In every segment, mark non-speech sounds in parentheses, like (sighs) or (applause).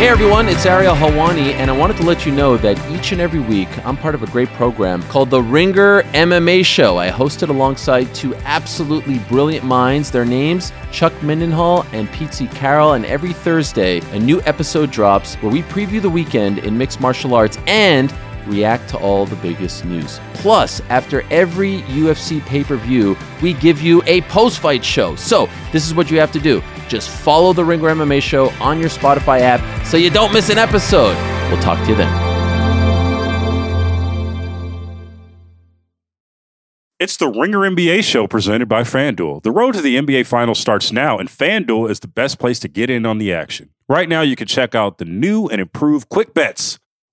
Hey everyone, it's Ariel Helwani, and I wanted to let you know that each and every week I'm part of a great program called The Ringer MMA Show. I host it alongside two absolutely brilliant minds. Their names, Chuck Mindenhall and Pete Carroll, and every Thursday a new episode drops where we preview the weekend in mixed martial arts and react to all the biggest news. Plus, after every UFC pay per view, we give you a post fight show. So, this is what you have to do just follow the Ringer MMA show on your Spotify app so you don't miss an episode. We'll talk to you then. It's the Ringer NBA show presented by FanDuel. The road to the NBA Finals starts now, and FanDuel is the best place to get in on the action. Right now, you can check out the new and improved Quick Bets,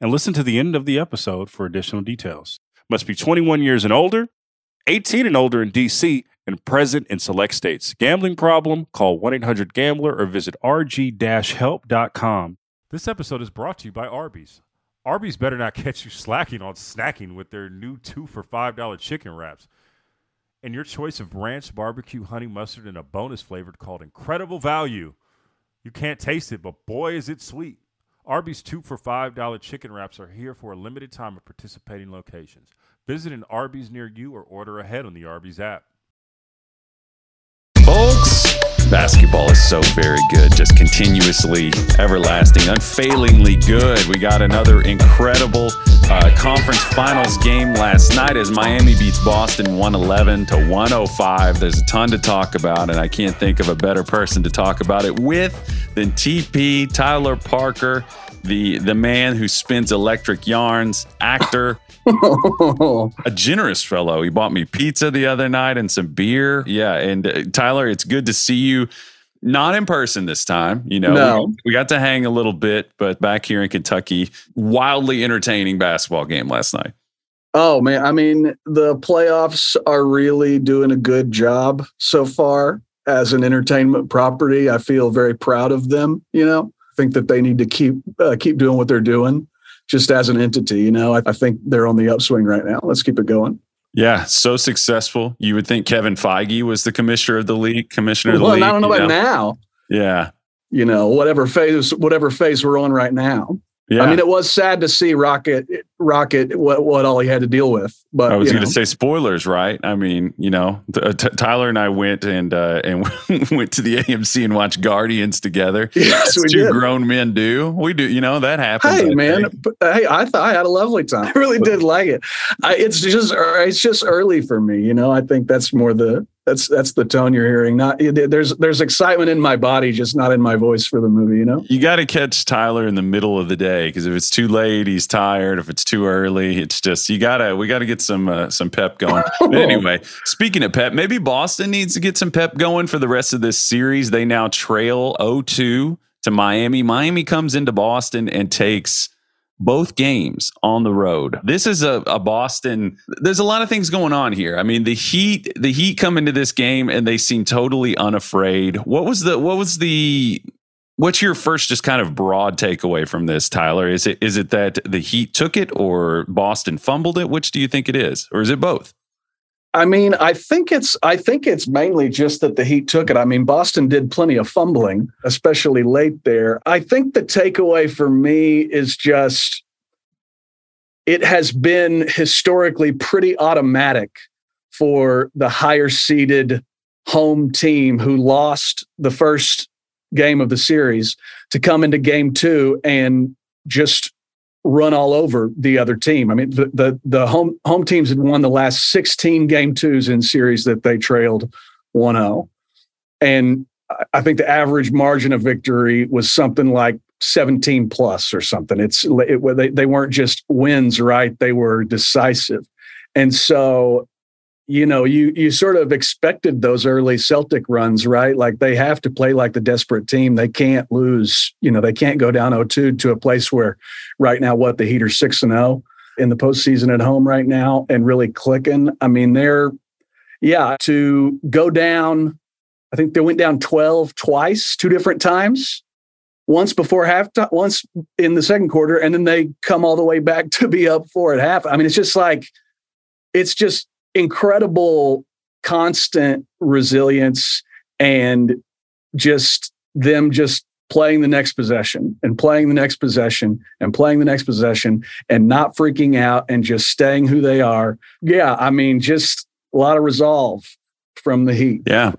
And listen to the end of the episode for additional details. Must be 21 years and older, 18 and older in DC, and present in select states. Gambling problem? Call 1 800 Gambler or visit rg help.com. This episode is brought to you by Arby's. Arby's better not catch you slacking on snacking with their new two for $5 chicken wraps. And your choice of ranch, barbecue, honey mustard, and a bonus flavor called Incredible Value. You can't taste it, but boy, is it sweet. Arby's two for $5 chicken wraps are here for a limited time at participating locations. Visit an Arby's near you or order ahead on the Arby's app. Folks, basketball is so very good, just continuously, everlasting, unfailingly good. We got another incredible uh, conference finals game last night as Miami beats Boston 111 to 105. There's a ton to talk about, and I can't think of a better person to talk about it with than TP, Tyler Parker, the, the man who spins electric yarns, actor. (laughs) a generous fellow. He bought me pizza the other night and some beer. Yeah, and uh, Tyler, it's good to see you. Not in person this time, you know. No. We, got to hang a little bit, but back here in Kentucky, wildly entertaining basketball game last night. Oh man, I mean, the playoffs are really doing a good job so far as an entertainment property. I feel very proud of them. You know, I think that they need to keep uh, keep doing what they're doing, just as an entity. You know, I, I think they're on the upswing right now. Let's keep it going. Yeah, so successful. You would think Kevin Feige was the commissioner of the league, commissioner of the league. Well. I don't know about now. Yeah, You know, whatever phase whatever phase we're on right now. Yeah. I mean, it was sad to see Rocket Rocket what what all he had to deal with. But I was going to say spoilers, right? I mean, you know, t- uh, t- Tyler and I went and uh, and (laughs) went to the AMC and watched Guardians together. (laughs) yes, we two did. grown men do. We do, you know, that happens. I Hey man, think. but, hey, I thought I had a lovely time. (laughs) I really did like it. I, it's just it's just early for me, you know. I think that's more the that's that's the tone you're hearing. Not there's there's excitement in my body, just not in my voice for the movie. You know. You got to catch Tyler in the middle of the day because if it's too late, he's tired. If it's too early, it's just you gotta we gotta get some uh, some pep going. (laughs) But anyway, speaking of pep, maybe Boston needs to get some pep going for the rest of this series. They now trail 0-2 to Miami. Miami comes into Boston and takes both games on the road. This is a, a Boston. There's a lot of things going on here. I mean, the Heat, the Heat come into this game and they seem totally unafraid. What was the what was the what's your first just kind of broad takeaway from this, Tyler? Is it is it that the Heat took it or Boston fumbled it? Which do you think it is? Or is it both? I mean, I think it's I think it's mainly just that the Heat took it. I mean, Boston did plenty of fumbling, especially late there. I think the takeaway for me is just it has been historically pretty automatic for the higher seeded home team who lost the first game of the series to come into game 2 and just run all over the other team. I mean, the the, the home home teams had won the last 16 game twos in series that they trailed 1-0. And I- think the average margin of victory was something like 17 plus or something. It's it, they, they weren't just wins, right? They were decisive. And so, you know, you you sort of expected those early Celtic runs, right? Like they have to play like the desperate team. They can't lose, you know, they can't go down 0-2 to a place where right now what the Heat are 6 and 0 in the postseason at home right now and really clicking. I mean, they're yeah, to go down, I think they went down 12 twice, two different times. Once before half, once in the second quarter, and then they come all the way back (laughs) to be up four at half. I mean, it's just like, it's just incredible constant resilience and just them just playing the next possession and playing the next possession and playing the next possession and not freaking out and just staying who they are. Yeah, I mean, just a lot of resolve from the Heat. Yeah,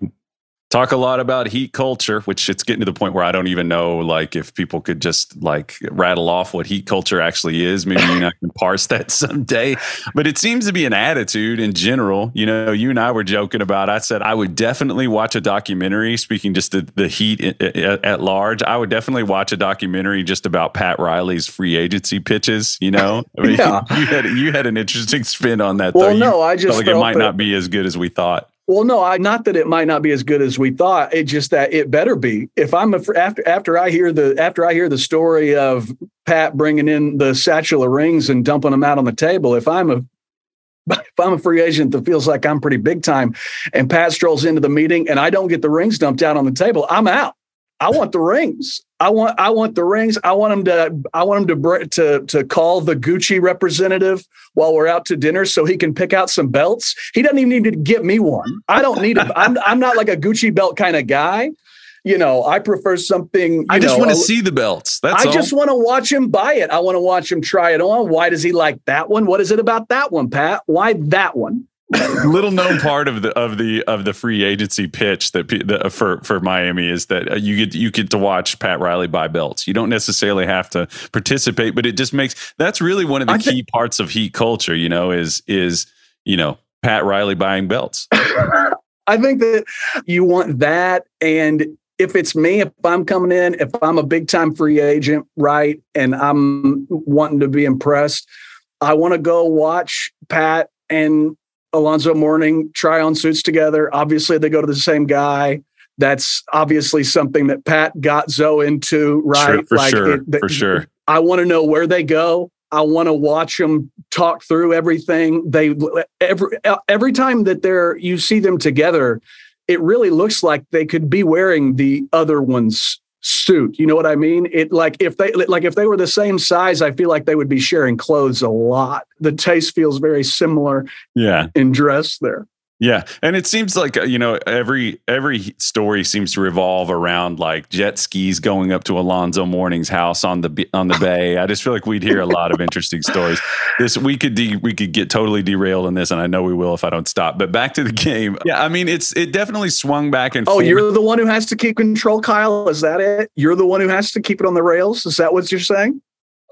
talk a lot about heat culture which it's getting to the point where i don't even know like if people could just like rattle off what heat culture actually is. Maybe you and i can parse that (laughs) someday. But it seems to be an attitude in general. You know you and i were joking about i said i would definitely watch a documentary speaking just the, the heat at, at large. I would definitely watch a documentary just about pat riley's free agency pitches you know? (laughs) I mean, yeah. (laughs) you, had you had an interesting spin on that well though. no i just like it might not be as good as we thought well, no, I not that it might not be as good as we thought. It's just that it better be. If I'm a, after after I hear the after I hear the story of Pat bringing in the satchel of rings and dumping them out on the table, if I'm a (laughs) if I'm a free agent that feels like I'm pretty big time, and Pat strolls into the meeting and I don't get the rings dumped out on the table, I'm out. I want the rings. I want I want the rings. I want him to I want him to to to call the Gucci representative while we're out to dinner so he can pick out some belts. He doesn't even need to get me one. I don't need it. I'm I'm not like a Gucci belt kind of guy. You know, I prefer something. I just know, want to see the belts. That's I all. just want to watch him buy it. I want to watch him try it on. Why does he like that one? What is it about that one, Pat? Why that one? Little known part of the of the of the free agency pitch that the, for for Miami is that uh, you get you get to watch Pat Riley buy belts. You don't necessarily have to participate, but it just makes that's really one of the I key think, parts of Heat culture. You know, is is you know Pat Riley buying belts. I think that you want that, and if it's me, if I'm coming in, if I'm a big time free agent, right, and I'm wanting to be impressed, I want to go watch Pat and Alonzo Mourning try on suits together. Obviously, they go to the same guy. That's obviously something that Pat got Zo into, right? Sure, for like sure, it, for sure. I want to know where they go. I want to watch them talk through everything. They every every time that they're you see them together, it really looks like they could be wearing the other one's suit. You know what I mean? It like if they like if they were the same size, I feel like they would be sharing clothes a lot. The taste feels very similar. Yeah, in dress there. Yeah, and it seems like uh, you know every every story seems to revolve around like jet skis going up to Alonzo Mourning's house on the on the bay. I just feel like we'd hear a lot of interesting stories. This we could de- we could get totally derailed in this, and I know we will if I don't stop. But back to the game. Yeah, I mean it's it definitely swung back and. Oh, forth. you're the one who has to keep control, Kyle. Is that it? You're the one who has to keep it on the rails. Is that what you're saying?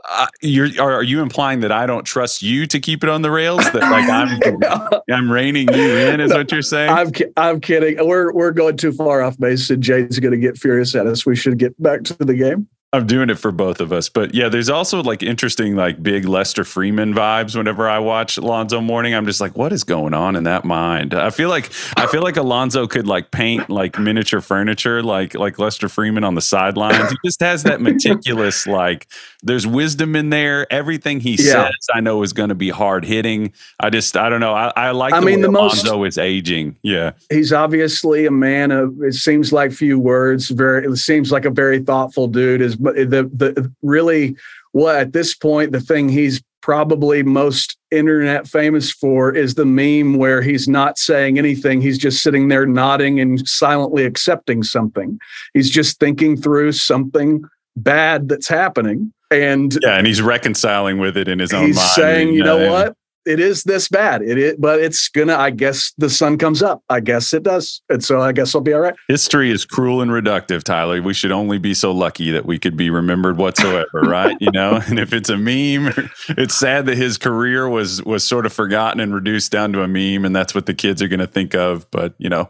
Uh, you're are, are, you implying that I don't trust you to keep it on the rails? That like I'm (laughs) I'm reining you in? Is no, what you're saying? I'm I'm kidding. We're we're going too far off base, and Jay's going to get furious at us. We should get back to the game. I'm doing it for both of us. But yeah, there's also like interesting, like big Lester Freamon vibes whenever I watch Alonzo Mourning. I'm just like, what is going on in that mind? I feel like I feel like Alonzo could like paint like miniature furniture, like like Lester Freamon on the sidelines. He just has that meticulous, like there's wisdom in there. Everything he yeah. says, I know is going to be hard hitting. I just I don't know. I, I like I the mean, the Alonzo most, is aging. Yeah. He's obviously a man of it seems like few words. Very it seems like a very thoughtful dude. Is but the the really what at this point the thing he's probably most internet famous for is the meme where he's not saying anything. He's just sitting there nodding and silently accepting something. He's just thinking through something bad that's happening. And yeah and he's reconciling with it in his own he's mind saying you know what it is this bad. It is, but it's gonna. I guess the sun comes up. I guess it does, and so I guess I'll be all right. History is cruel and reductive, Tyler. We should only be so lucky that we could be remembered whatsoever, (laughs) right? You know, and if it's a meme, it's sad that his career was was sort of forgotten and reduced down to a meme, and that's what the kids are going to think of. But you know,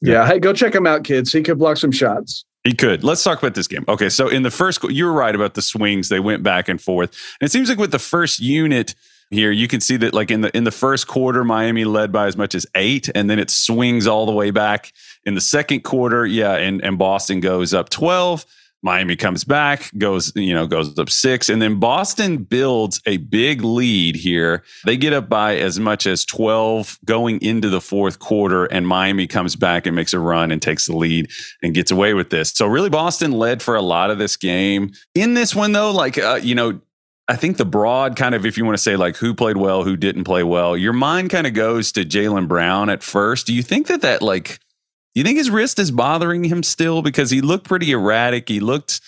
yeah. yeah. Hey, go check him out, kids. He could block some shots. He could. Let's talk about this game. Okay, so in the first, you were right about the swings. They went back and forth, and it seems like with the first unit here. You can see that like in the in the first quarter, Miami led by as much as eight, and then it swings all the way back in the second quarter. Yeah, and and Boston goes up twelve. Miami comes back, goes, you know, goes up six, and then Boston builds a big lead here. They get up by as much as 12 going into the fourth quarter, and Miami comes back and makes a run and takes the lead and gets away with this. So, really, Boston led for a lot of this game. In this one, though, like, uh, you know, I think the broad kind of, if you want to say like who played well, who didn't play well, your mind kind of goes to Jaylen Brown at first. Do you think that that like, do you think his wrist is bothering him still because he looked pretty erratic. He looked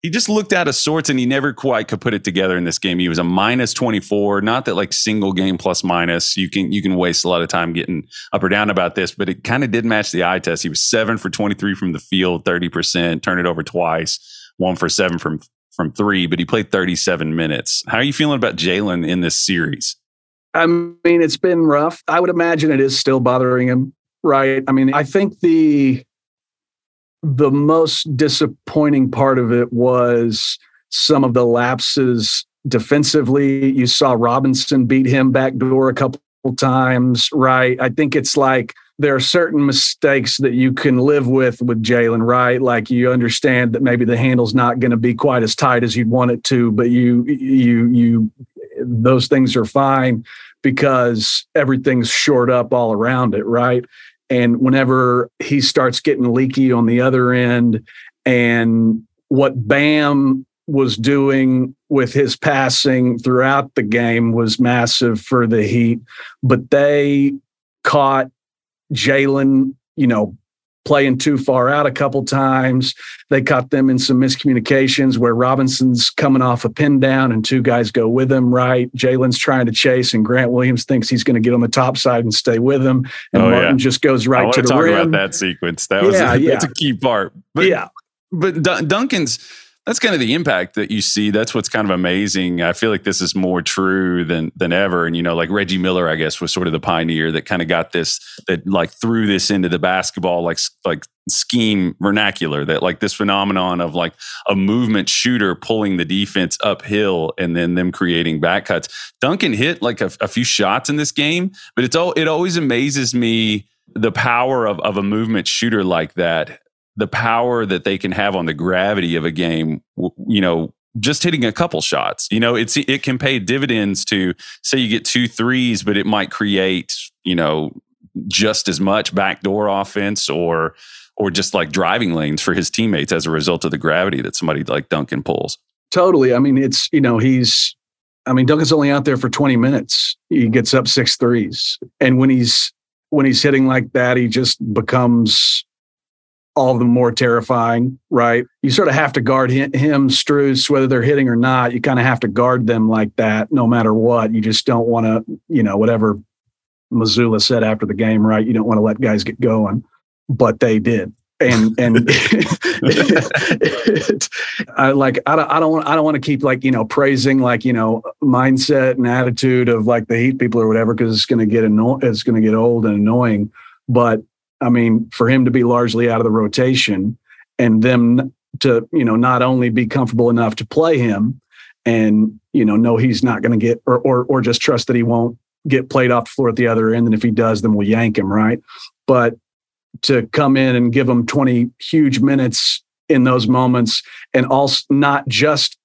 he just looked out of sorts and he never quite could put it together in this game. He was a minus 24, not that like single game plus minus. You can you can waste a lot of time getting up or down about this, but it kind of did match the eye test. He was 7 for 23 from the field, 30%, turn it over twice, 1 for 7 from from 3, but he played 37 minutes. How are you feeling about Jaylen in this series? I mean, it's been rough. I would imagine it is still bothering him right? I mean, I think the the most disappointing part of it was some of the lapses defensively. You saw Robinson beat him back door a couple times, right? I think it's like there are certain mistakes that you can live with with Jaylen, right? Like you understand that maybe the handle's not going to be quite as tight as you'd want it to, but you you you those things are fine because everything's shored up all around it, right? And whenever he starts getting leaky on the other end, and what Bam was doing with his passing throughout the game was massive for the Heat, but they caught Jaylen, you know, playing too far out a couple times. They caught them in some miscommunications where Robinson's coming off a pin down and two guys go with him, right? Jaylen's trying to chase and Grant Williams thinks he's going to get on the top side and stay with him. And oh, Martin yeah. just goes right to the talk rim. about that sequence. That was yeah, (laughs) a, yeah. that's a key part. But, yeah. But Duncan's that's kind of the impact that you see. That's what's kind of amazing. I feel like this is more true than than ever. And you know, like Reggie Miller, I guess, was sort of the pioneer that kind of got this, that like threw this into the basketball like like scheme vernacular. That like this phenomenon of like a movement shooter pulling the defense uphill and then them creating back cuts. Duncan hit like a, a few shots in this game, but it's all it always amazes me the power of of a movement shooter like that the power that they can have on the gravity of a game, you know, just hitting a couple shots. You know, it's it can pay dividends to say you get two threes, but it might create, you know, just as much backdoor offense or or just like driving lanes for his teammates as a result of the gravity that somebody like Duncan pulls. Totally. I mean, it's, you know, he's I mean, Duncan's only out there for 20 minutes. He gets up six threes. And when he's when he's hitting like that, he just becomes all the more terrifying, right? You sort of have to guard him, him whether they're hitting or not. You kind of have to guard them like that, no matter what. You just don't want to, you know, whatever Mazzulla said after the game, right? You don't want to let guys get going, but they did. And and it, (laughs) (laughs) I like I don't I don't want I don't want to keep like you know praising like you know mindset and attitude of like the Heat people or whatever because it's going to get anno- it's going to get old and annoying. But I mean, for him to be largely out of the rotation and them to, you know, not only be comfortable enough to play him and, you know, know he's not going to get or, or or just trust that he won't get played off the floor at the other end. And if he does, then we'll yank him, right? But to come in and give him 20 huge minutes in those moments and also not just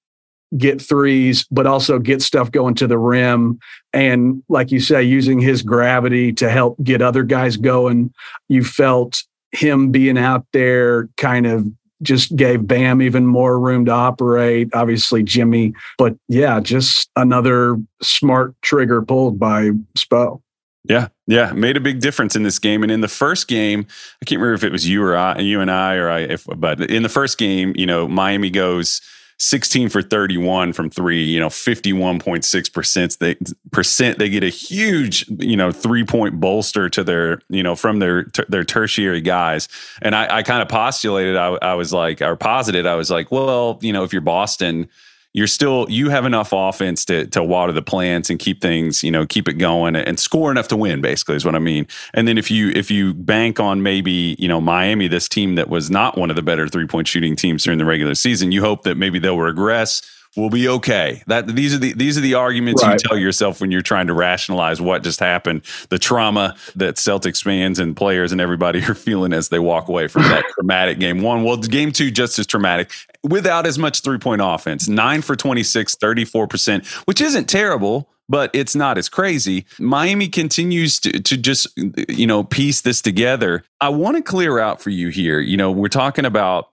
get threes, but also get stuff going to the rim. And like you say, using his gravity to help get other guys going. You felt him being out there kind of just gave Bam even more room to operate. Obviously, Jimmy, but yeah, just another smart trigger pulled by Spo. Yeah, yeah, made a big difference in this game. And in the first game, I can't remember if it was you or I, you and I, or I, if, but in the first game, you know, Miami goes 16 for 31 from three, you know, 51.6% they, percent. They get a huge, you know, three point bolster to their, you know, from their, their tertiary guys. And I, I kind of postulated, I, I was like, or posited, I was like, well, you know, if you're Boston, you're still you have enough offense to to water the plants and keep things you know keep it going and score enough to win basically is what I mean. And then if you if you bank on maybe you know Miami, this team that was not one of the better three point shooting teams during the regular season, you hope that maybe they'll regress we'll be okay. That these are the these are the arguments Right. you tell yourself when you're trying to rationalize what just happened, the trauma that Celtics fans and players and everybody (laughs) are feeling as they walk away from that (laughs) traumatic game one. Well, game two just as traumatic without as much three point offense. Nine for 26, 34%, which isn't terrible. But it's not as crazy. Miami continues to, to just, you know, piece this together. I want to clear out for you here. You know, we're talking about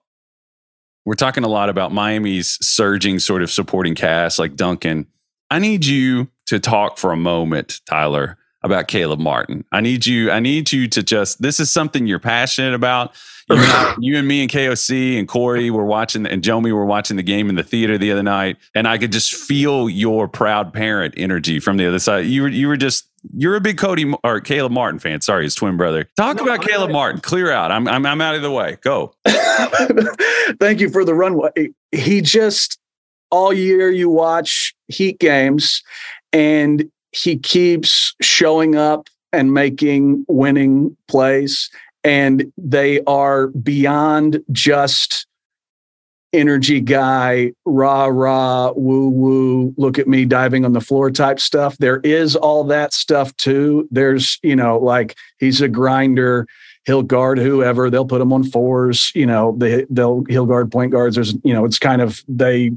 we're talking a lot about Miami's surging sort of supporting cast like Duncan. I need you to talk for a moment, Tyler, about Caleb Martin. I need you, I need you to just this is something you're passionate about. You and, I- (laughs) you and me and KOC and Corey were watching and Jomi were watching the game in the theater the other night, and I could just feel your proud parent energy from the other side. You were you were just you're a big Cody or Caleb Martin fan. Sorry, his twin brother. Talk about Caleb Martin. Clear out. I'm I'm I'm out of the way. Go. (laughs) (laughs) Thank you for the runway. He just all year you watch Heat games and he keeps showing up and making winning plays and they are beyond just energy guy rah rah woo woo look at me diving on the floor type stuff. There is all that stuff too. There's you know like he's a grinder he'll guard whoever they'll put him on fours you know they they'll he'll guard point guards. There's you know it's kind of they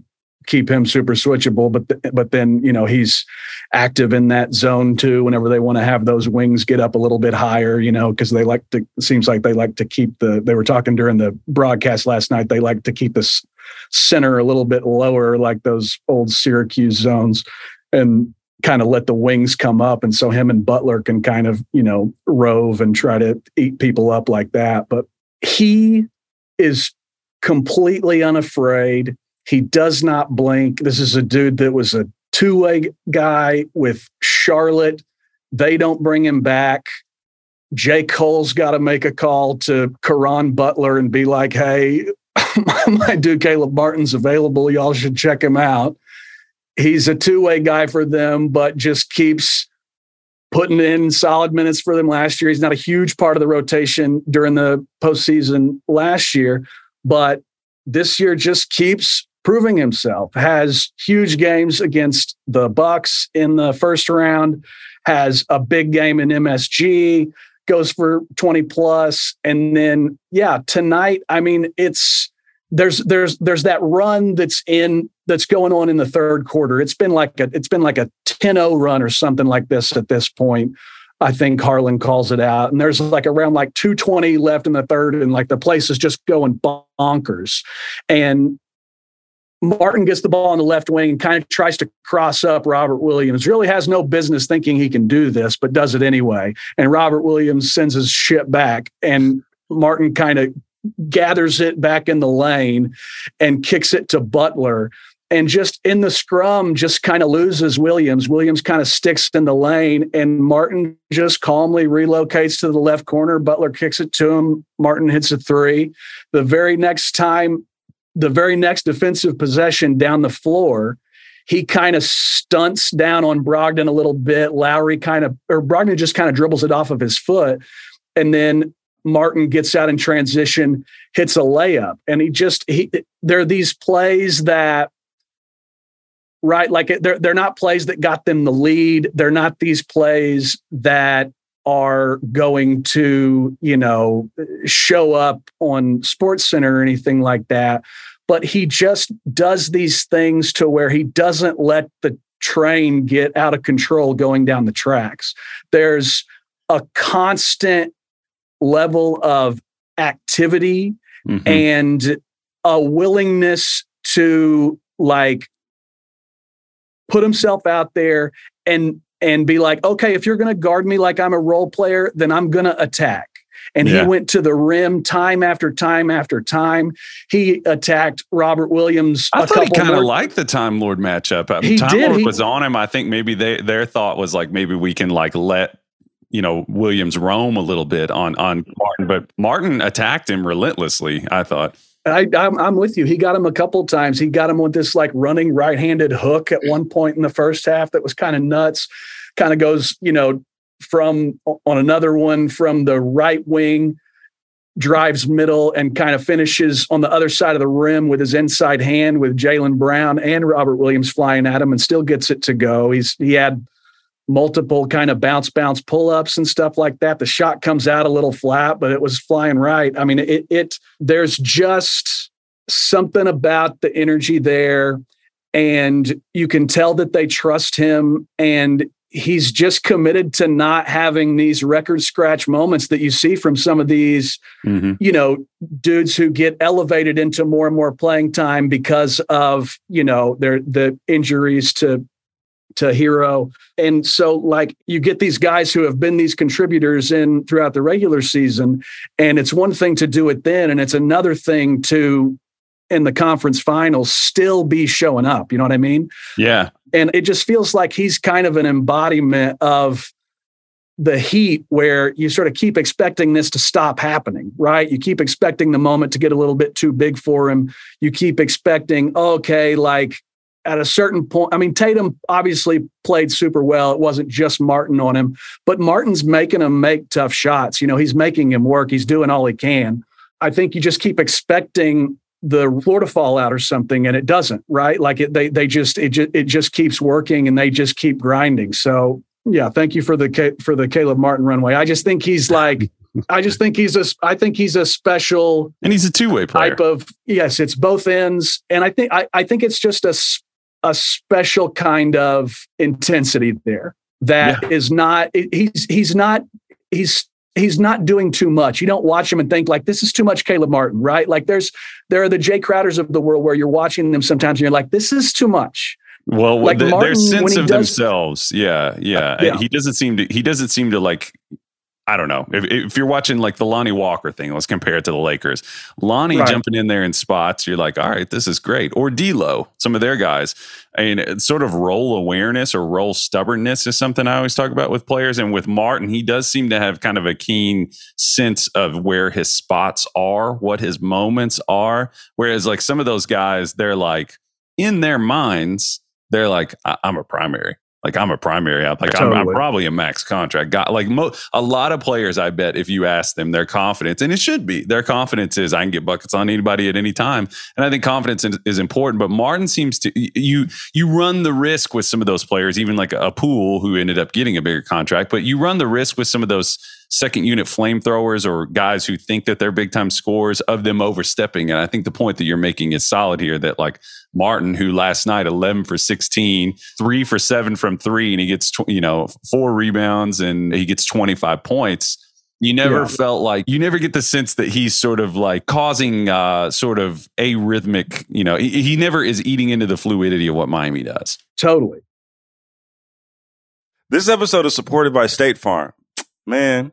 keep him super switchable but th- but then you know he's active in that zone too whenever they want to have those wings get up a little bit higher you know because they like to seems like they like to keep the they were talking during the broadcast last night they like to keep this center a little bit lower like those old Syracuse zones. And kind of let the wings come up and so him and Butler can kind of you know rove and try to eat people up like that. But he is completely unafraid. He does not blink. This is a dude that was a two-way guy with Charlotte. They don't bring him back. J. Cole's got to make a call to Caron Butler and be like, hey, (laughs) my dude Caleb Martin's available. Y'all should check him out. He's a two way guy for them, but just keeps putting in solid minutes for them last year. He's not a huge part of the rotation during the postseason last year, but this year just keeps proving himself. Has huge games against the Bucks in the first round, has a big game in MSG, goes for 20 plus and then yeah, tonight I mean it's there's there's there's that run that's in that's going on in the third quarter. It's been like a it's been like a 10-0 run or something like this at this point. I think Harlan calls it out. And there's like around like 220 left in the third, and like the place is just going bonkers. And Martin gets the ball on the left wing and kind of tries to cross up Robert Williams. Really has no business thinking he can do this, but does it anyway. And Robert Williams sends his shit back, and Martin kind of gathers it back in the lane and kicks it to Butler. And just in the scrum, just kind of loses Williams. Williams kind of sticks in the lane, and Martin just calmly relocates to the left corner. Butler kicks it to him. Martin hits a three. The very next time the very next defensive possession down the floor, he kind of stunts down on Brogdon a little bit. Lowry kind of, or Brogdon just kind of dribbles it off of his foot. And then Martin gets out in transition, hits a layup. And he just, he, there are these plays that, right, like they're, they're not plays that got them the lead. They're not these plays that are going to, you know, show up on Sports Center or anything like that. But he just does these things to where he doesn't let the train get out of control going down the tracks. There's a constant level of activity Mhm. and a willingness to like put himself out there and and be like, okay, if you're going to guard me like I'm a role player, then I'm going to attack. And Yeah. he went to the rim time after time after time. He attacked Robert Williams. I thought he kind of liked the Time Lord matchup. Uh, He Time did. Lord He- was on him. I think maybe they their thought was like maybe we can like let you know Williams roam a little bit on on Martin, but Martin attacked him relentlessly. I thought. I, I'm, I'm with you. He got him a couple times. He got him with this like running right-handed hook at one point in the first half that was kind of nuts. Kind of goes, you know, from on another one from the right wing, drives middle and kind of finishes on the other side of the rim with his inside hand with Jaylen Brown and Robert Williams flying at him and still gets it to go. He's he had multiple kind of bounce bounce pull ups and stuff like that. The shot comes out a little flat, but it was flying right. I mean, it it there's just something about the energy there and you can tell that they trust him and he's just committed to not having these record scratch moments that you see from some of these mm-hmm. you know dudes who get elevated into more and more playing time because of you know their the injuries to to Herro. and so like you get these guys who have been these contributors in throughout the regular season and it's one thing to do it then and it's another thing to in the conference finals still be showing up you know what i mean yeah and it just feels like he's kind of an embodiment of the heat where you sort of keep expecting this to stop happening, right? You keep expecting the moment to get a little bit too big for him. You keep expecting, okay, like at a certain point, I mean, Tatum obviously played super well. It wasn't just Martin on him, but Martin's making him make tough shots. You know, he's making him work, he's doing all he can. I think you just keep expecting the floor to fall out or something and it doesn't right like it they they just it just it just keeps working and they just keep grinding so yeah thank you for the for the Caleb Martin runway I just think he's like (laughs) I just think he's a I think he's a special and he's a two-way player type of yes it's both ends and I think I, I think it's just a a special kind of intensity there that yeah. is not he's he's not he's he's not doing too much. You don't watch him and think like this is too much Caleb Martin, right? Like there's there are the Jae Crowders of the world where you're watching them sometimes and you're like this is too much. Well, like the, Martin, their sense of does, themselves, yeah, yeah, yeah. He doesn't seem to. He doesn't seem to like I don't know. If, if you're watching like the Lonnie Walker thing, let's compare it to the Lakers. Lonnie right. jumping in there in spots, you're like, all right, this is great. Or D'Lo, some of their guys. I mean, sort of role awareness or role stubbornness is something I always talk about with players. And with Martin, he does seem to have kind of a keen sense of where his spots are, what his moments are. Whereas like some of those guys, they're like in their minds, they're like, I'm a primary. Like I'm a primary out. Like totally. I'm, I'm, probably a max contract guy. Like mo- a lot of players, I bet if you ask them their confidence, and it should be their confidence is I can get buckets on anybody at any time, and I think confidence is important. But Martin seems to you you run the risk with some of those players, even like a Poole who ended up getting a bigger contract. But you run the risk with some of those second unit flamethrowers or guys who think that they're big time scores of them overstepping. And I think the point that you're making is solid here that like Martin, who last night 11 for 16, three for seven from three, and he gets, tw- you know, four rebounds and he gets 25 points. You never yeah. felt like you never get the sense that he's sort of like causing uh sort of arrhythmic, you know, he, he never is eating into the fluidity of what Miami does. Totally. This episode is supported by State Farm. Man,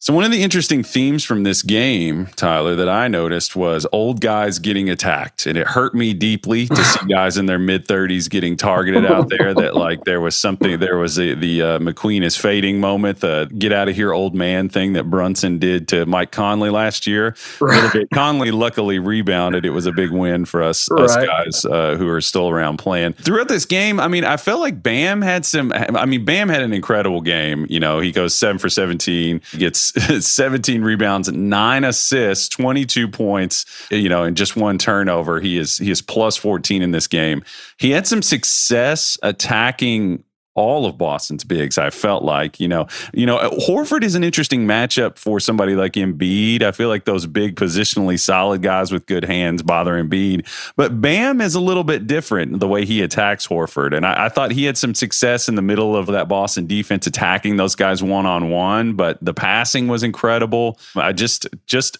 So one of the interesting themes from this game, Tyler, that I noticed was old guys getting attacked, and it hurt me deeply to see (laughs) guys in their mid thirties getting targeted out there. That like there was something, there was a, the uh, McQueen is fading moment, the get out of here, old man thing that Brunson did to Mike Conley last year. Right. A little bit. Conley luckily rebounded. It was a big win for us, right. us guys uh, who are still around playing throughout this game. I mean, I felt like Bam had some. I mean, Bam had an incredible game. You know, he goes seven for seventeen, gets (laughs) 17 rebounds, nine assists, 22 points, you know, and just one turnover. He is he is plus 14 in this game. He had some success attacking all of Boston's bigs. I felt like, you know, you know, uh, Horford is an interesting matchup for somebody like Embiid. I feel like those big positionally solid guys with good hands bother Embiid, but Bam is a little bit different the way he attacks Horford, and I, I thought he had some success in the middle of that Boston defense attacking those guys one on one. But the passing was incredible. I just just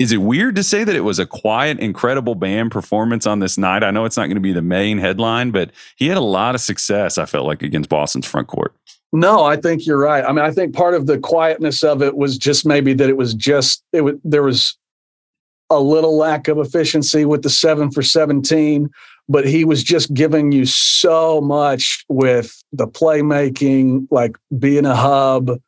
is it weird to say that it was a quiet, incredible Bam performance on this night? I know it's not going to be the main headline, but he had a lot of success, I felt like, against Boston's front court. No, I think you're right. I mean, I think part of the quietness of it was just maybe that it was just it was there was a little lack of efficiency with the seven for 17, but he was just giving you so much with the playmaking, like being a hub,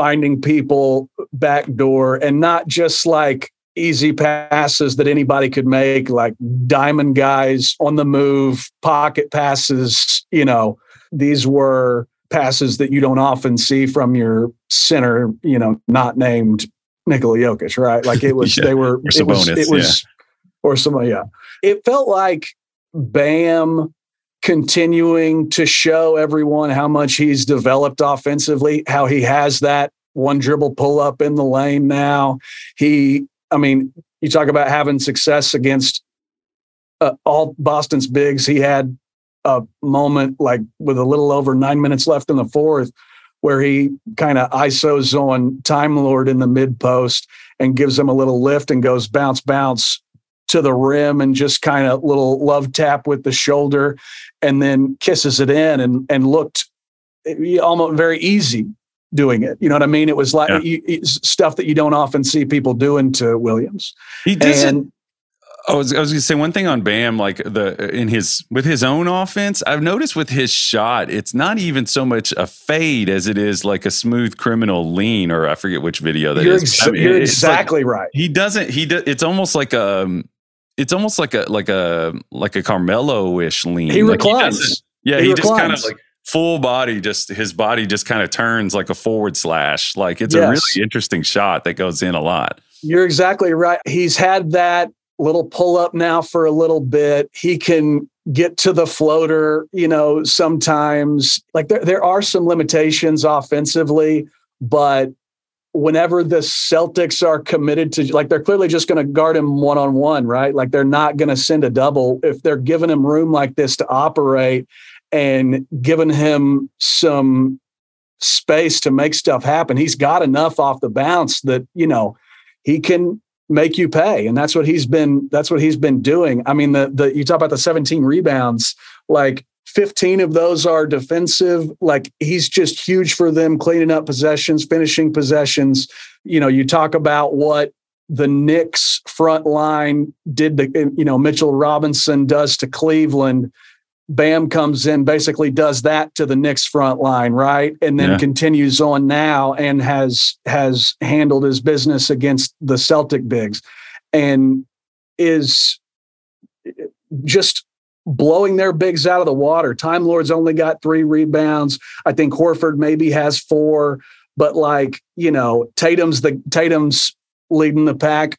finding people backdoor and not just like easy passes that anybody could make, like diamond guys on the move, pocket passes. You know, these were passes that you don't often see from your center, you know, not named Nikola Jokic, right? Like it was, (laughs) yeah. they were, it was, it was, yeah. or some, yeah. It felt like Bam continuing to show everyone how much he's developed offensively, how he has that one dribble pull up in the lane now. He, I mean, you talk about having success against uh, all Boston's bigs. He had a moment like with a little over nine minutes left in the fourth where he kind of ISOs on Time Lord in the mid post and gives him a little lift and goes bounce, bounce to the rim and just kind of little love tap with the shoulder and then kisses it in and and looked eh, almost very easy doing it. You know what I mean? It was like yeah. you, stuff that you don't often see people doing to Williams. He doesn't. I was, I was going to say one thing on Bam, like the in his with his own offense. I've noticed with his shot, it's not even so much a fade as it is like a smooth criminal lean, or I forget which video that you're is. Ex- I mean, you're exactly like, right. He doesn't. He do, It's almost like a. Um, it's almost like a like a like a Carmelo ish lean. He like reclines. He yeah, he, he just kind of like full body just his body just kind of turns like a forward slash like it's yes. a really interesting shot that goes in a lot you're exactly right he's had that little pull up now for a little bit he can get to the floater you know sometimes like there, there are some limitations offensively but whenever the Celtics are committed to like they're clearly just going to guard him one on one, right? Like they're not going to send a double if they're giving him room like this to operate and giving him some space to make stuff happen. He's got enough off the bounce that, you know, he can make you pay. And that's what he's been that's what he's been doing. I mean, the the you talk about the 17 rebounds, like 15 of those are defensive. Like he's just huge for them cleaning up possessions, finishing possessions. You know, you talk about what the Knicks front line did to, you know, Mitchell Robinson does to Cleveland Bam comes in, basically does that to the Knicks front line, right? And then yeah. continues on now and has has handled his business against the Celtic bigs and is just blowing their bigs out of the water. Time Lord's only got three rebounds. I think Horford maybe has four, but like, you know, Tatum's the Tatum's leading the pack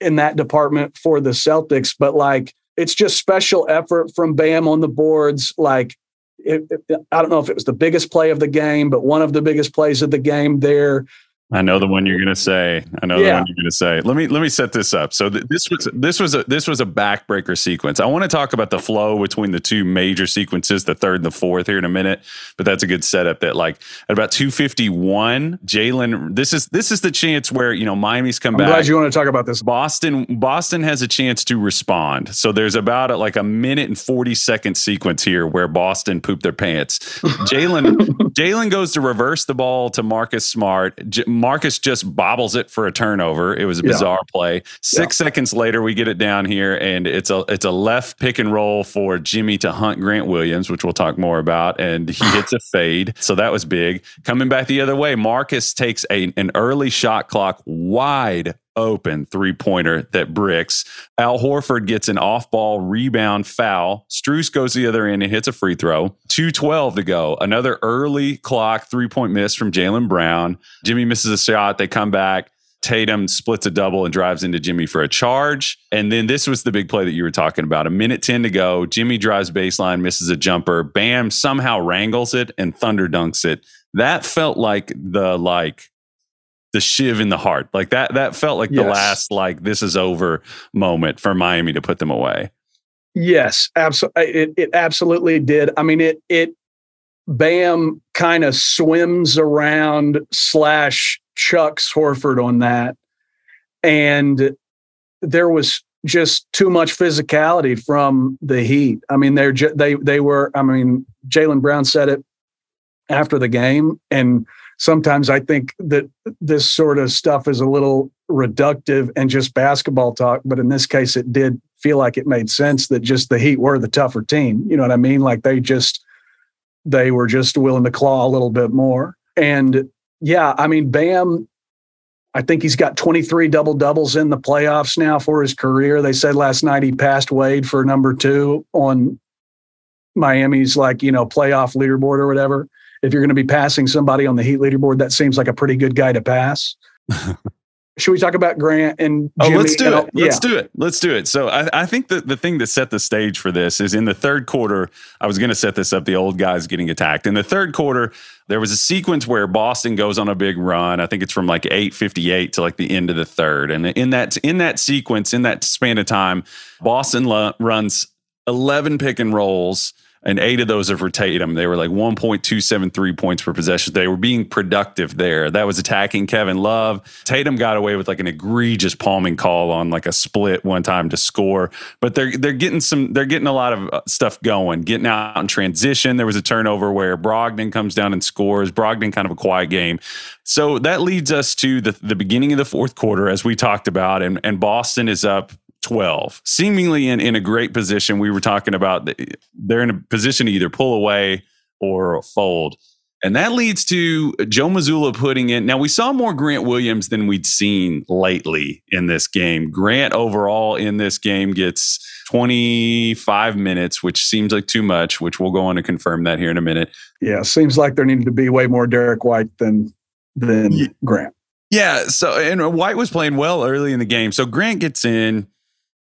in that department for the Celtics, but like it's just special effort from Bam on the boards. Like, it, it, I don't know if it was the biggest play of the game, but one of the biggest plays of the game there. I know the one you're going to say. I know the one you're going to say. Let me let me set this up. So th- this was this was a this was a backbreaker sequence. I want to talk about the flow between the two major sequences, the third and the fourth, here in a minute. But that's a good setup. That like at about 251, Jaylen. This is this is the chance where you know Miami's come I'm back. glad you want to talk about this. Boston Boston has a chance to respond. So there's about a, like a minute and 40 second sequence here where Boston pooped their pants. (laughs) Jaylen Jaylen goes to reverse the ball to Marcus Smart. J- Marcus just bobbles it for a turnover. It was a Yeah. bizarre play. 6 seconds later we get it down here and it's a it's a left pick and roll for Jimmy to hunt Grant Williams, which we'll talk more about and he (sighs) hits a fade. So that was big. Coming back the other way, Marcus takes a, an early shot clock wide open three pointer that bricks. Al Horford gets an off ball rebound foul. Strus goes the other end and hits a free throw. 212 to go. Another early clock three point miss from Jaylen Brown. Jimmy misses a shot. They come back. Tatum splits a double and drives into Jimmy for a charge. And then this was the big play that you were talking about. A minute 10 to go. Jimmy drives baseline, misses a jumper. Bam somehow wrangles it and thunder dunks it. That felt like the like the shiv in the heart. Like that that felt like the last like this is over moment for Miami to put them away. Yes, absolutely. It, it absolutely did. I mean, it it Bam kind of swims around slash chucks Horford on that, and there was just too much physicality from the Heat. I mean, they're ju- they they were. I mean, Jaylen Brown said it after the game, and sometimes I think that this sort of stuff is a little reductive and just basketball talk. But in this case, it did feel like it made sense that just the Heat were the tougher team. You know what I mean? Like they just they were just willing to claw a little bit more. And yeah, I mean, Bam. I think he's got 23 double doubles in the playoffs now for his career. They said last night he passed Wade for number two on Miami's like, you know, playoff leaderboard or whatever. If you're going to be passing somebody on the Heat leaderboard, that seems like a pretty good guy to pass. (laughs) Should we talk about Grant and Oh, let's do it. I'll- Let's do it. Let's do it. So I, I think that the thing that set the stage for this is in the third quarter. I was going to set this up. The old guys getting attacked in the third quarter. There was a sequence where Boston goes on a big run. I think it's from like eight fifty eight to like the end of the third. And in that in that sequence, in that span of time, Boston lo- runs eleven pick and rolls. And eight of those are for Tatum. They were like 1.273 points per possession. They were being productive there. That was attacking Kevin Love. Tatum got away with like an egregious palming call on like a split one time to score. But they're they're getting some they're getting a lot of uh, stuff going, getting out in transition. There was a turnover where Brogdon comes down and scores. Brogdon kind of a quiet game. So that leads us to the the beginning of the fourth quarter, as we talked about, and and Boston is up 12, seemingly in, in a great position. We were talking about they're in a position to either pull away or fold. And that leads to Joe Mazzulla putting in. Now, we saw more Grant Williams than we'd seen lately in this game. Grant overall in this game gets 25 minutes, which seems like too much, which we'll go on to confirm that here in a minute. Yeah, seems like there needed to be way more Derrick White than than Yeah. Grant. Yeah. So, and White was playing well early in the game. So Grant gets in.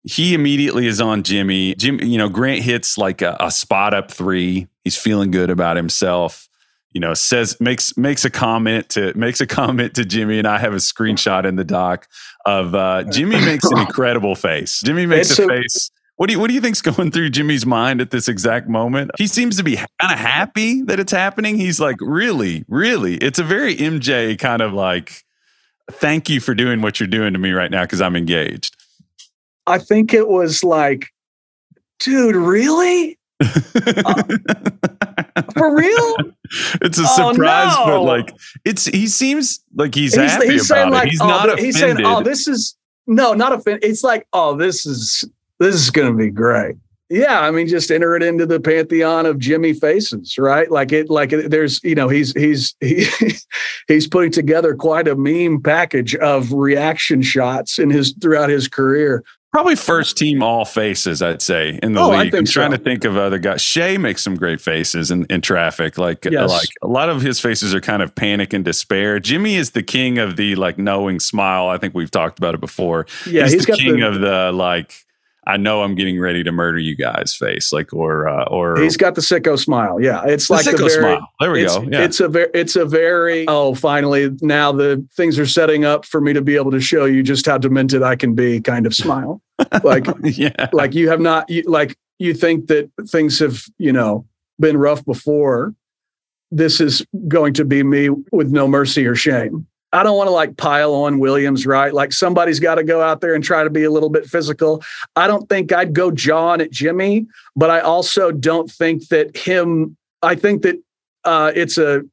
He immediately is on Jimmy. Jim, you know, Grant hits like a, a spot up three. He's feeling good about himself. You know, says makes makes a comment to makes a comment to Jimmy, and I have a screenshot in the doc of uh, Jimmy makes an (laughs) incredible face. Jimmy makes It's a a- face. What do you what do you think's going through Jimmy's mind at this exact moment? He seems to be kind of happy that it's happening. He's like, really, really. It's a very MJ kind of like, thank you for doing what you're doing to me right now because I'm engaged. I think it was like, dude, really? (laughs) For real? it's a Oh, surprise, but like it's he seems like he's, he's, happy he's about saying it. like, he's oh, not offended. he's saying, oh, this is no, not offended. It's like, oh, this is this is going to be great. Yeah, I mean, just enter it into the pantheon of Jimmy faces, right? Like it, like it, there's, you know, he's he's (laughs) he, he's putting together quite a meme package of reaction shots in his throughout his career. Probably first team all faces, I'd say, in the Oh, league. I'm trying so. to think of other guys. Shea makes some great faces in, in traffic. Like, uh, Yes. like a lot of his faces are kind of panic and despair. Jimmy is the king of the like knowing smile. I think we've talked about it before. Yeah, he's, he's the king the, of the like. I know I'm getting ready to murder you guys face, like or uh, or he's got the sicko smile. Yeah, it's the like the sicko very, smile. There we it's, go. Yeah. it's a very, it's a very. Oh, finally, now the things are setting up for me to be able to show you just how demented I can be. Kind of smile, like (laughs) yeah. like you have not, you, like you think that things have, you know, been rough before. This is going to be me with no mercy or shame. I don't want to like pile on Williams, right? Like somebody's got to go out there and try to be a little bit physical. I don't think I'd go John at Jimmy, but I also don't think that him. I think that uh, it's a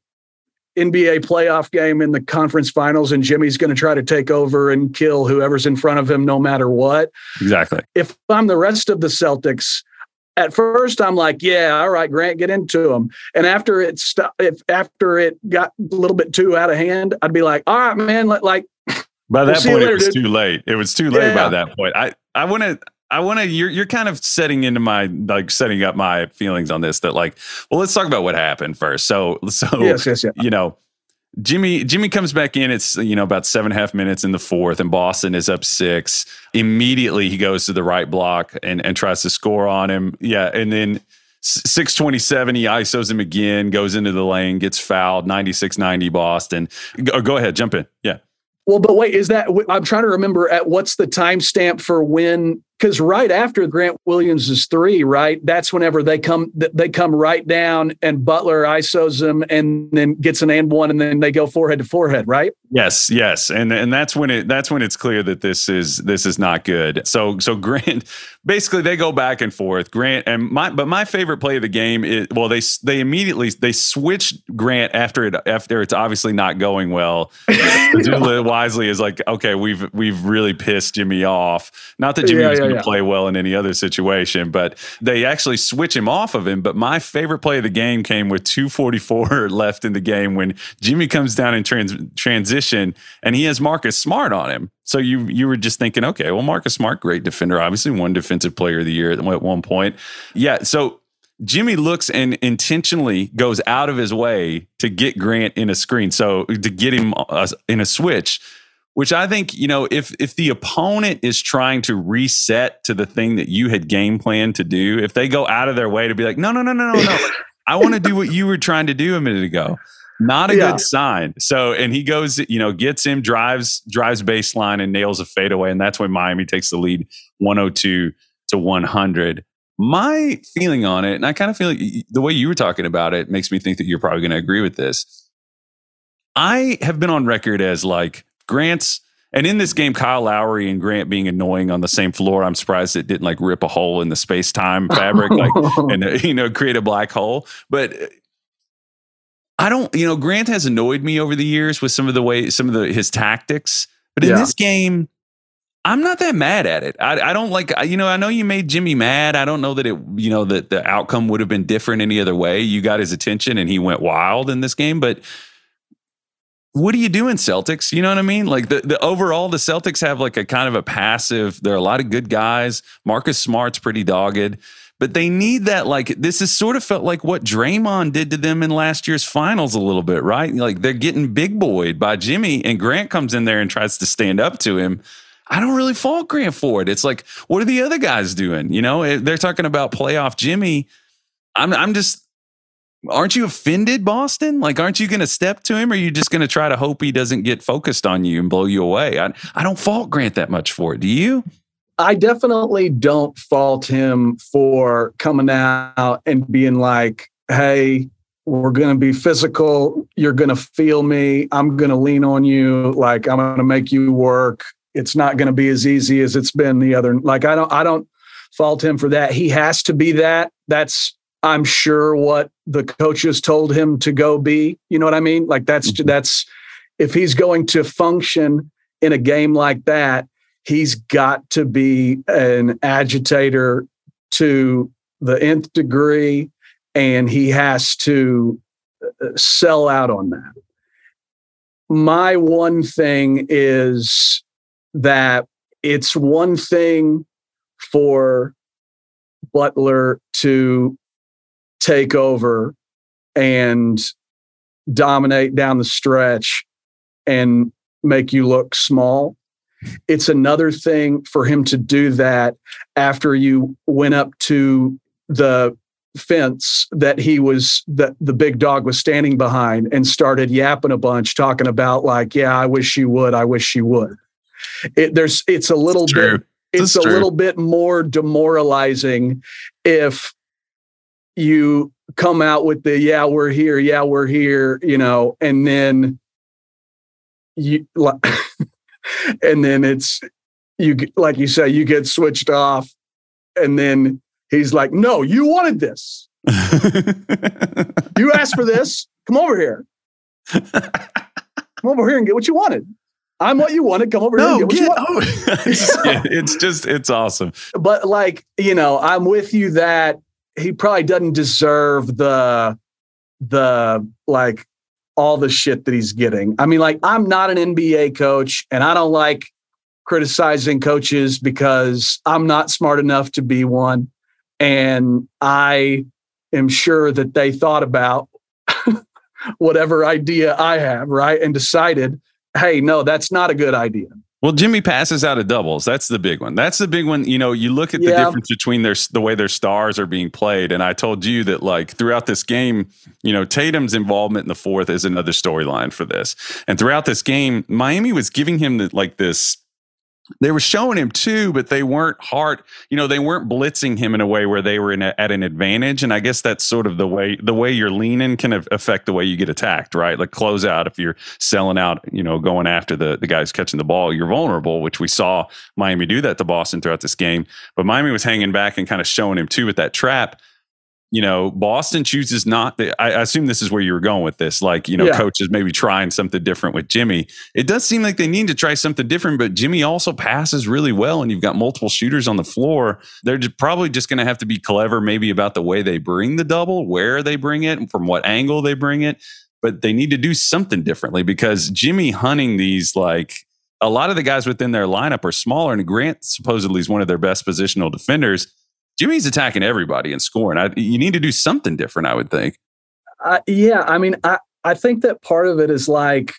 NBA playoff game in the conference finals, and Jimmy's going to try to take over and kill whoever's in front of him, no matter what. Exactly. If I'm the rest of the Celtics, at first I'm like, yeah, all right, Grant, get into them. And after it st- if after it got a little bit too out of hand, I'd be like, all right, man, let, like (laughs) By We'll that point, later, it was dude. too late. It was too late Yeah. by that point. I I want to. I want to. You're you're kind of setting into my like setting up my feelings on this. That like, well, let's talk about what happened first. So so yes, yes, yeah. you know, Jimmy Jimmy comes back in. It's you know about seven and a half minutes in the fourth, and Boston is up six. Immediately he goes to the right block and and tries to score on him. Yeah, and then. 627 he isos him again goes into the lane gets fouled 96-90 boston go, oh, go ahead jump in yeah Well, but wait, is that I'm trying to remember at what's the timestamp for when? Because right after Grant Williams is three, right? That's whenever they come they come right down and Butler isos them and then gets an and one and then they go forehead to forehead, right? Yes, yes, and and that's when it that's when it's clear that this is this is not good. So so Grant, (laughs) basically they go back and forth. Grant and my but my favorite play of the game is well they they immediately they switched Grant after it after it's obviously not going well. (laughs) Wisely is like okay we've we've really pissed Jimmy off. Not that Jimmy Yeah, was yeah, to play well in any other situation, but they actually switch him off of him. But my favorite play of the game came with 244 (laughs) left in the game when Jimmy comes down in trans- transition and he has Marcus Smart on him. So you you were just thinking, okay, well, Marcus Smart, great defender, obviously won defensive player of the year at one point. Yeah, so Jimmy looks and intentionally goes out of his way to get Grant in a screen, so to get him uh, in a switch. Which I think, you know, if if the opponent is trying to reset to the thing that you had game planned to do, if they go out of their way to be like, no, no, no, no, no, no, I want to do what you were trying to do a minute ago. Not a Yeah. good sign. So, and he goes, you know, gets him, drives, drives baseline and nails a fadeaway. And that's when Miami takes the lead 102 to 100. My feeling on it, and I kind of feel like the way you were talking about it makes me think that you're probably going to agree with this. I have been on record as like Grant's, and in this game, Kyle Lowry and Grant being annoying on the same floor. I'm surprised it didn't like rip a hole in the space time (laughs) fabric, like and uh, you know create a black hole. But uh, I don't, you know, Grant has annoyed me over the years with some of the way some of the his tactics. But in Yeah. this game, I'm not that mad at it. I, I don't like, I- you know, I know you made Jimmy mad. I don't know that it, you know, that the outcome would have been different any other way. You got his attention and he went wild in this game. But what are you doing, Celtics? You know what I mean? Like the, the overall, the Celtics have like a kind of a passive. There are a lot of good guys. Marcus Smart's pretty dogged, but they need that. Like this has sort of felt like what Draymond did to them in last year's finals a little bit, right? Like they're getting big boyed by Jimmy, and Grant comes in there and tries to stand up to him. I don't really fault Grant for it. It's like, what are the other guys doing? You know, Eh, they're talking about playoff Jimmy. I'm, I'm just, aren't you offended, Boston? Like, aren't you going to step to him, or are you just going to try to hope he doesn't get focused on you and blow you away? I, I don't fault Grant that much for it. Do you? I definitely don't fault him for coming out and being like, hey, we're going to be physical. You're going to feel me. I'm going to lean on you. Like, I'm going to make you work. It's not going to be as easy as it's been the other. Like, I don't, I don't fault him for that. He has to be that. That's, I'm sure, what the coaches told him to go be. You know what I mean? Like, that's, Mhm. that's, if he's going to function in a game like that, he's got to be an agitator to the nth degree and he has to uh, sell out on that my one thing is that it's one thing for butler to take over and dominate down the stretch and make you look small. It's another thing for him to do that after you went up to the fence that he was that the big dog was standing behind and started yapping a bunch talking about like yeah i wish you would. I wish you would. It, there's it's a little It's bit it's a true. little bit more demoralizing if you come out with the yeah we're here yeah we're here you know and then you like (laughs) and then it's you like you say you get switched off and then he's like no you wanted this. (laughs) You asked for this? Come over here. Come over here and get what you wanted. I'm what you wanted. Come over here and no, get what you wanted over. (laughs) it's, yeah, it's just it's awesome. but like you know i'm with you that he probably doesn't deserve the the like all the shit that he's getting. I mean like i'm not an nba coach and i don't like criticizing coaches because i'm not smart enough to be one. And i am sure that they thought about (laughs) whatever idea i have right and decided hey no that's not a good idea Well, Jimmy passes out of doubles. That's the big one. That's the big one. You know, you look at the Yeah. difference between their the way their stars are being played. And I told you that like throughout this game, you know, Tatum's involvement in the fourth is another storyline for this. And throughout this game, Miami was giving him the, like this. They were showing him too, but they weren't hard. You know, they weren't blitzing him in a way where they were a, at an advantage. And I guess that's sort of the way the way you're leaning can af- affect the way you get attacked, right? Like close out if you're selling out, you know, going after the the guys catching the ball, you're vulnerable, which we saw Miami do that to Boston throughout this game. But Miami was hanging back and kind of showing him too with that trap. You know, Boston chooses not. To, I, I assume this is where you were going with this. Like, you know, Yeah. coaches maybe trying something different with Jimmy. It does seem like they need to try something different, but Jimmy also passes really well, and you've got multiple shooters on the floor. They're just probably just going to have to be clever, maybe about the way they bring the double, where they bring it, from what angle they bring it. But they need to do something differently because Jimmy hunting these like a lot of the guys within their lineup are smaller, and Grant supposedly is one of their best positional defenders. Jimmy's attacking everybody and scoring. I, you need to do something different, I would think. I, yeah, I mean, I I think that part of it is like,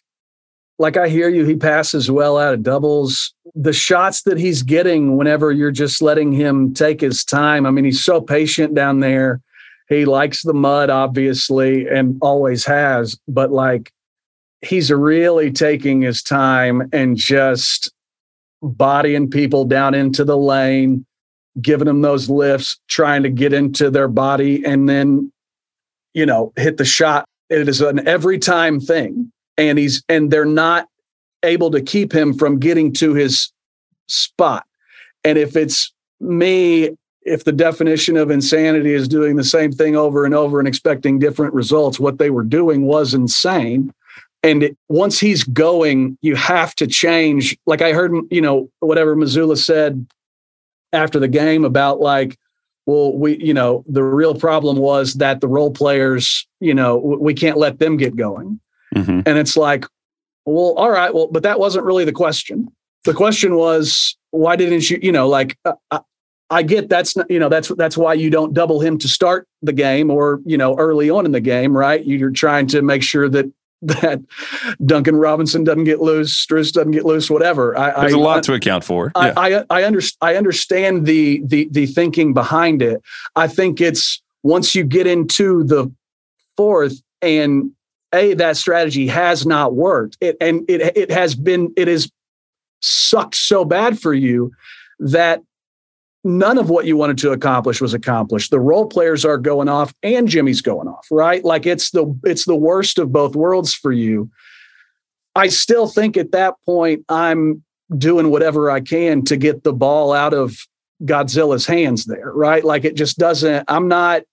like I hear you. He passes well out of doubles. The shots that he's getting, whenever you're just letting him take his time. I mean, he's so patient down there. He likes the mud, obviously, and always has. But like, he's really taking his time and just bodying people down into the lane, giving them those lifts, trying to get into their body, and then you know, hit the shot. It is an every time thing. And he's and they're not able to keep him from getting to his spot. And if it's me, if the definition of insanity is doing the same thing over and over and expecting different results, what they were doing was insane. And it, once he's going, you have to change. Like I heard, you know, whatever Mazzulla said after the game about like, well, we, you know, the real problem was that the role players, you know, we can't let them get going. Mhm. And it's like, well, all right, well, but that wasn't really the question. The question was, why didn't you, you know, like, uh, I, I get that's not, you know, that's that's why you don't double him to start the game or you know early on in the game, right? You're trying to make sure that that Duncan Robinson doesn't get loose, Strus doesn't get loose, whatever. I, There's I, a lot to account for. Yeah. I, I I, under, I understand the the the thinking behind it. I think it's once you get into the fourth and a that strategy has not worked. It and it it has been it has sucked so bad for you that none of what you wanted to accomplish was accomplished. The role players are going off and Jimmy's going off, right? Like it's the it's the worst of both worlds for you. I still think at that point I'm doing whatever I can to get the ball out of Godzilla's hands there, right? Like it just doesn't, I'm not,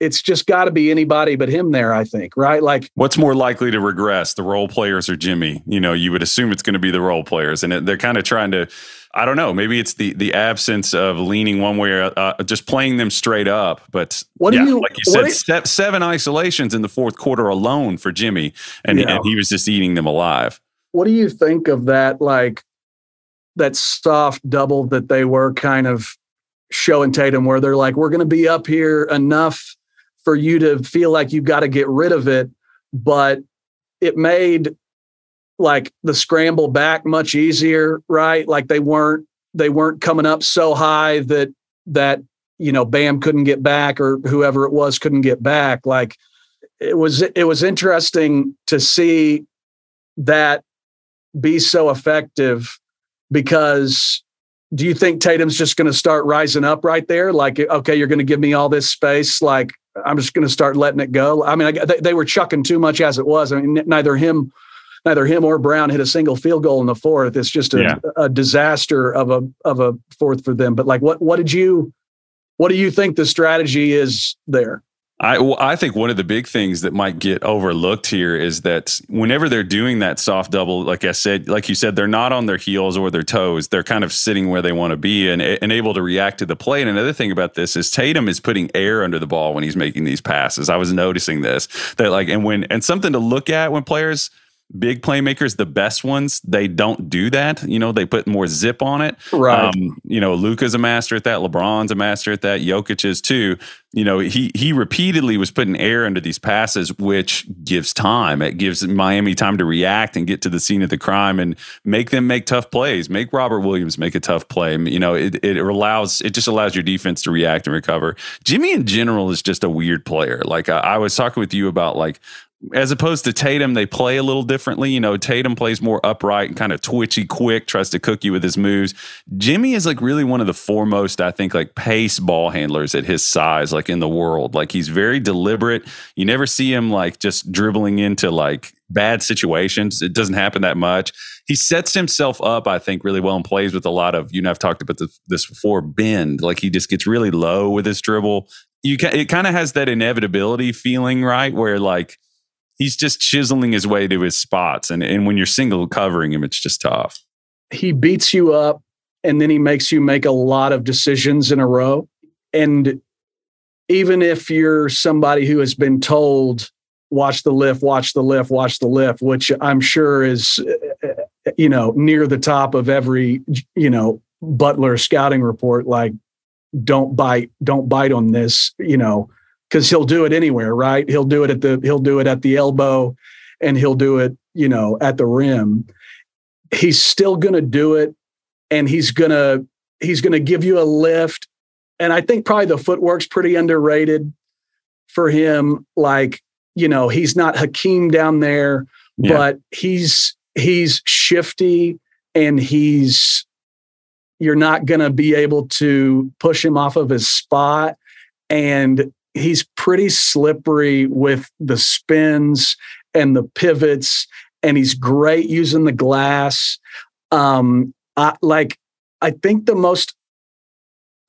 it's just got to be anybody but him there, I think, right? Like, What's more likely to regress, the role players or Jimmy? You know, you would assume it's going to be the role players, and it, they're kind of trying to. I don't know. Maybe it's the the absence of leaning one way or uh, just playing them straight up. But What do yeah, you- like you said, do- step, seven isolations in the fourth quarter alone for Jimmy, and, Yeah. and he was just eating them alive. what do you think of that? Like, that soft double that they were kind of showing Tatum, where they're like, we're going to be up here enough for you to feel like you've got to get rid of it. But it made like the scramble back much easier, right? Like they weren't they weren't coming up so high that that you know Bam couldn't get back or whoever it was couldn't get back. Like it was it was interesting to see that be so effective because do you think Tatum's just going to start rising up right there? Like, okay, you're going to give me all this space. Like, I'm just going to start letting it go. I mean, I, they, they, were chucking too much as it was. I mean, neither him, neither him or Brown hit a single field goal in the fourth. It's just a, yeah. a disaster of a of a fourth for them. But like, what what did you, what do you think the strategy is there? I, well, I think one of the big things that might get overlooked here is that whenever they're doing that soft double, like I said, like you said, they're not on their heels or their toes. They're kind of sitting where they want to be and, and able to react to the play. And another thing about this is Tatum is putting air under the ball when he's making these passes. I was noticing this that like, and when, and something to look at when players, big playmakers, the best ones, they don't do that. You know, they put more zip on it. Right. Um, you know, Luka's a master at that. LeBron's a master at that. Jokic is too. You know, he he repeatedly was putting air into these passes, which gives time. It gives Miami time to react and get to the scene of the crime and make them make tough plays. Make Robert Williams make a tough play. You know, it it allows it just allows your defense to react and recover. Jimmy in general is just a weird player. Like I, I was talking with you about like as opposed to Tatum, they play a little differently. You know, Tatum plays more upright and kind of twitchy, quick, tries to cook you with his moves. Jimmy is like really one of the foremost, I think, like pace ball handlers at his size, like in the world. Like he's very deliberate. You never see him like just dribbling into like bad situations. It doesn't happen that much. He sets himself up, I think, really well and plays with a lot of, you know, I've talked about this before, bend. Like he just gets really low with his dribble. You can, it kind of has that inevitability feeling, right? Where like, he's just chiseling his way to his spots. And, and when you're single covering him, it's just tough. He beats you up and then he makes you make a lot of decisions in a row. And even if you're somebody who has been told, watch the lift, watch the lift, watch the lift, which I'm sure is, eh, you know, near the top of every, you know, Butler scouting report, like, don't bite, don't bite on this, you know, because he'll do it anywhere, right? He'll do it at the he'll do it at the elbow, and he'll do it, you know, at the rim. He's still going to do it, and he's gonna he's gonna give you a lift. And I think probably the footwork's pretty underrated for him. Like you know, he's not Hakeem down there, yeah. but he's he's shifty and he's you're not going to be able to push him off of his spot and he's pretty slippery with the spins and the pivots, and he's great using the glass. Um, I, like, I think the most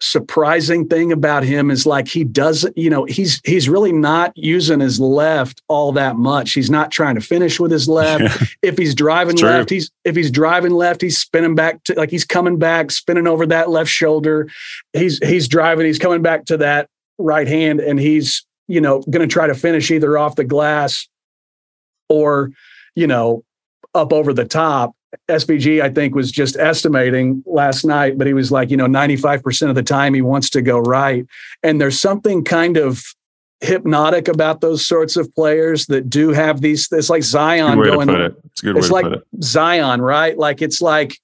surprising thing about him is like he doesn't you know he's he's really not using his left all that much he's not trying to finish with his left yeah. (laughs) if he's driving left he's if he's driving left he's spinning back to like he's coming back spinning over that left shoulder he's he's driving he's coming back to that right hand and he's, you know, going to try to finish either off the glass or, you know, up over the top. SVG, I think, was just estimating last night, but he was like, you know, 95% of the time he wants to go right. And there's something kind of hypnotic about those sorts of players that do have these, it's like Zion going, it. it's, it's like it. Zion, right? Like it's like,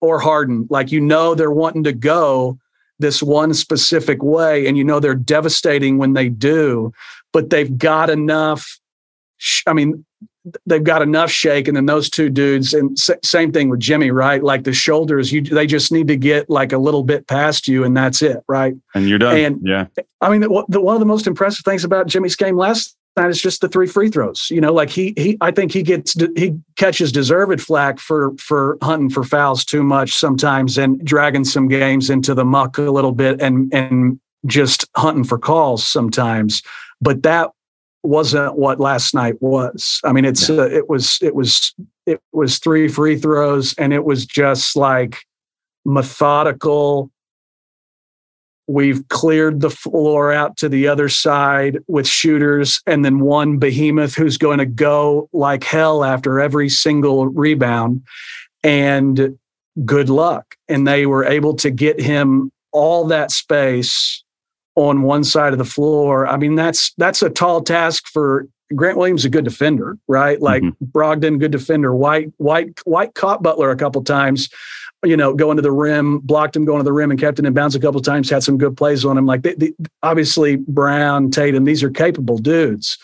or Harden, like, you know, they're wanting to go, this one specific way and you know they're devastating when they do but they've got enough i mean they've got enough shake and then those two dudes and s- same thing with jimmy right? Like the shoulders you they just need to get like a little bit past you and that's it right? And you're done. And yeah. I mean the, the, one of the most impressive things about jimmy's game last that is just the three free throws. You know, like he he I think he gets he catches deserved flack for for hunting for fouls too much sometimes and dragging some games into the muck a little bit and and just hunting for calls sometimes. But that wasn't what last night was. I mean, it's uh, it was it was it was three free throws and it was just like methodical We've cleared the floor out to the other side with shooters, and then one behemoth who's going to go like hell after every single rebound. And good luck. And they were able to get him all that space on one side of the floor. I mean, that's that's a tall task for Grant Williams a good defender, right? Like mm-hmm. Brogdon, good defender. White, White, White caught Butler a couple times. You know, going to the rim, blocked him going to the rim, and kept it in bounds a couple times. Had some good plays on him. Like they, they, obviously Brown, Tatum, these are capable dudes,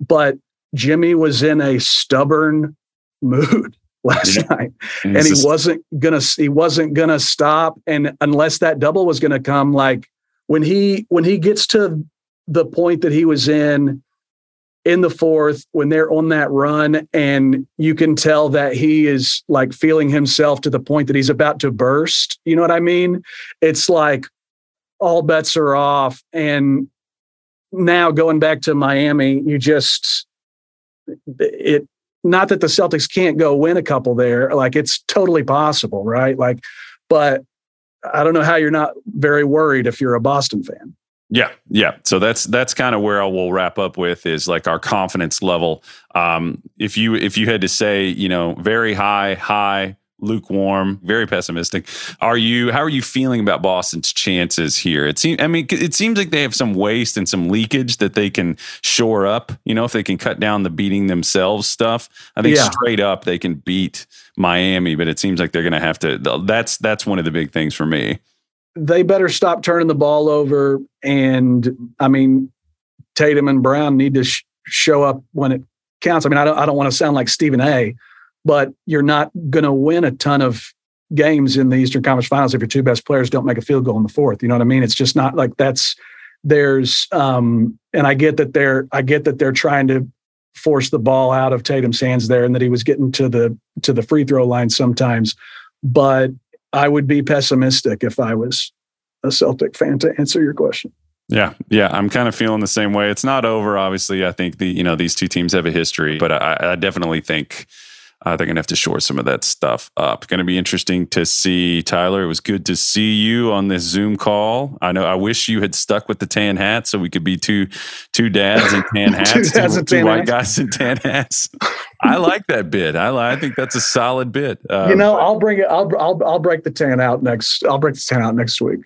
but Jimmy was in a stubborn mood (laughs) last yeah. night, and, and he wasn't gonna he wasn't gonna stop. And unless that double was gonna come, like when he when he gets to the point that he was in in the fourth when they're on that run and you can tell that he is like feeling himself to the point that he's about to burst. You know what i mean? It's like all bets are off. And now going back to miami you just it not that the celtics can't go win a couple there like it's totally possible right? Like but i don't know how you're not very worried if you're a boston fan yeah, yeah. So that's that's kind of where I will wrap up with is like our confidence level. Um, if you if you had to say, you know, very high, high, lukewarm, very pessimistic. Are you? How are you feeling about Boston's chances here? It seems. I mean, it seems like they have some waste and some leakage that they can shore up. You know, if they can cut down the beating themselves stuff. I think yeah. straight up they can beat Miami, but it seems like they're going to have to. That's that's one of the big things for me they better stop turning the ball over. And I mean, Tatum and Brown need to sh- show up when it counts. I mean, I don't, I don't want to sound like Stephen A, but you're not going to win a ton of games in the Eastern Conference Finals if your two best players don't make a field goal in the fourth. You know what I mean? It's just not like that's there's um and I get that they're I get that they're trying to force the ball out of Tatum's hands there and that he was getting to the to the free throw line sometimes. But I would be pessimistic if I was a Celtic fan to answer your question. Yeah, yeah, I'm kind of feeling the same way. It's not over, obviously. I think the you know these two teams have a history, but I, I definitely think uh, they're going to have to shore some of that stuff up. Going to be interesting to see Tyler. It was good to see you on this Zoom call. I know. I wish you had stuck with the tan hat so we could be two two dads in tan (laughs) hats, two, two, two white hats. guys in tan hats. I like that bit. I I think that's a solid bit. Um, you know, I'll bring it. I'll I'll I'll break the tan out next. I'll break the tan out next week.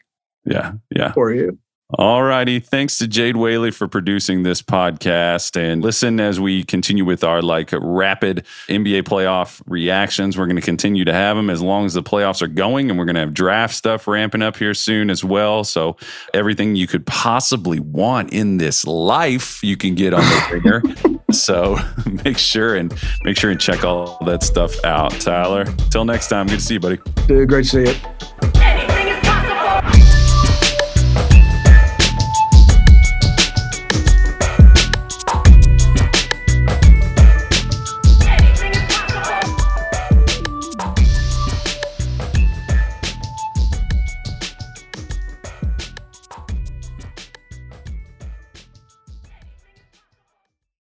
Yeah, yeah. For you. All righty. Thanks to Jade Whaley for producing this podcast. And listen as we continue with our like rapid NBA playoff reactions. We're going to continue to have them as long as the playoffs are going. And we're going to have draft stuff ramping up here soon as well. So everything you could possibly want in this life, you can get on the (laughs) ringer. so (laughs) make sure and make sure and check all that stuff out. Tyler, till next time. Good to see you, buddy. Dude, great to see you.